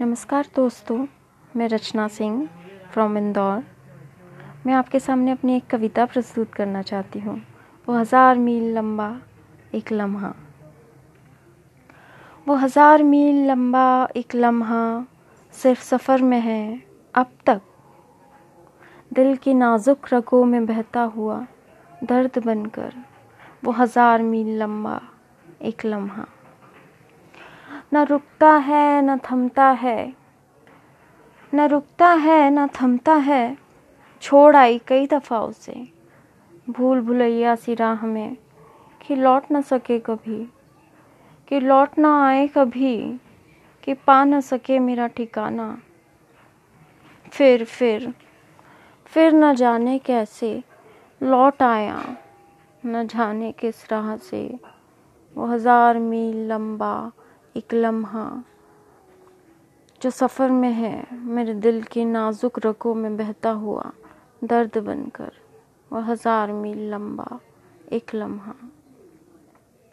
नमस्कार दोस्तों, मैं रचना सिंह फ्रॉम इंदौर। मैं आपके सामने अपनी एक कविता प्रस्तुत करना चाहती हूँ। वो हज़ार मील लंबा एक लम्हा। वो हज़ार मील लंबा एक लम्हा सिर्फ़ सफ़र में है, अब तक। दिल की नाजुक रगों में बहता हुआ दर्द बनकर वो हज़ार मील लंबा एक लम्हा। न रुकता है, न थमता है। न रुकता है, न थमता है। छोड़ आई कई दफ़ा उसे। भूल भुलैया सी राह में कि लौट न सके कभी। कि लौट ना आए कभी। कि पा न सके मेरा ठिकाना। फिर फिर फिर न जाने कैसे लौट आया। न जाने किस राह से। वो हज़ार मील लंबा एक लम्हा जो सफ़र में है, मेरे दिल की नाजुक रगों में बहता हुआ दर्द बनकर, वह हज़ार मील लंबा एक लम्हा।